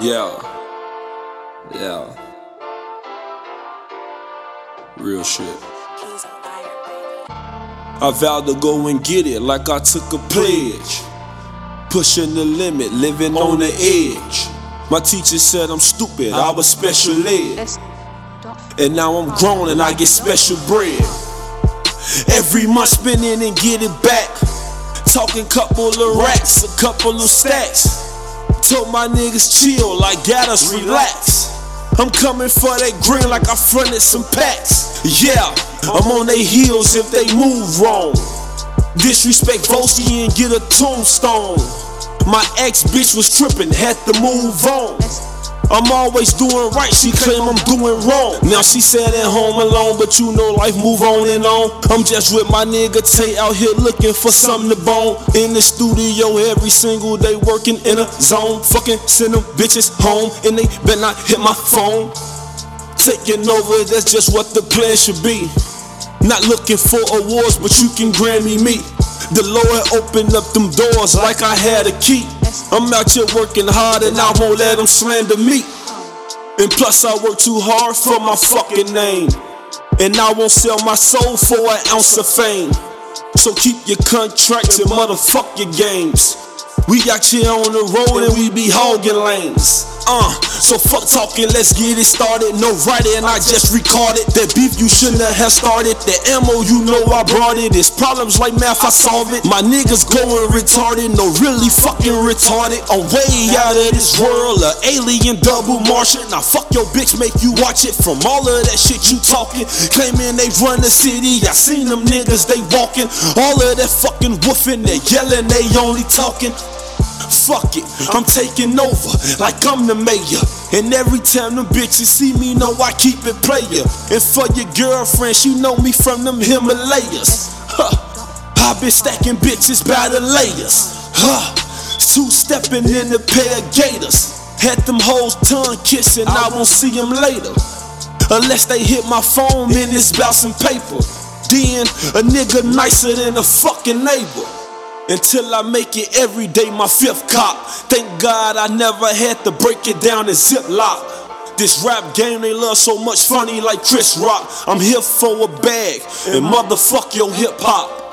Yeah. Yeah. Real shit. I vowed to go and get it like I took a pledge. Pushing the limit, living on the edge. My teacher said I'm stupid, I was special ed. And now I'm grown and I get special bread. Every month spending and get it back. Talking couple of racks, a couple of stacks. Told my niggas chill, like got us relax. I'm coming for that green like I fronted some packs. Yeah, I'm on their heels if they move wrong. Disrespect Volsky and get a tombstone. My ex bitch was tripping, had to move on. I'm always doing right, she claim I'm doing wrong. Now she said at home alone, but you know life move on and on. I'm just with my nigga Tay out here looking for something to bone. In the studio every single day working in a zone. Fucking send them bitches home and they better not hit my phone. Taking over, that's just what the plan should be. Not looking for awards, but you can Grammy me. The Lord opened up them doors like I had a key. I'm out here working hard and I won't let them slander me. And plus, I work too hard for my fucking name. And I won't sell my soul for an ounce of fame. So keep your contracts and motherfuck your games. We out here on the road and we be hogging lanes. Uh, so fuck talking, let's get it started. No writing, I just recorded. That beef you shouldn't have started. The ammo, you know I brought it. It's problems like math, I solve it. My niggas going retarded, no really fucking retarded. I'm way out of this world, a alien double Martian. Now fuck your bitch, make you watch it from all of that shit you talking. Claiming they run the city, I seen them niggas, they walking. All of that fucking woofing, they yelling, they only talking. Fuck it, I'm taking over like I'm the mayor. And every time them bitches see me, know I keep it player. And for your girlfriend, she know me from them Himalayas. Huh. I been stacking bitches by the layers. Huh. Two stepping in a pair of gators. Had them hoes tongue kissing, I won't see them later. Unless they hit my phone, then it's some paper. Then a nigga nicer than a fucking neighbor. Until I make it every day my fifth cop. Thank God I never had to break it down in ziplock. This rap game they love so much funny like Chris Rock. I'm here for a bag and motherfuck your hip hop.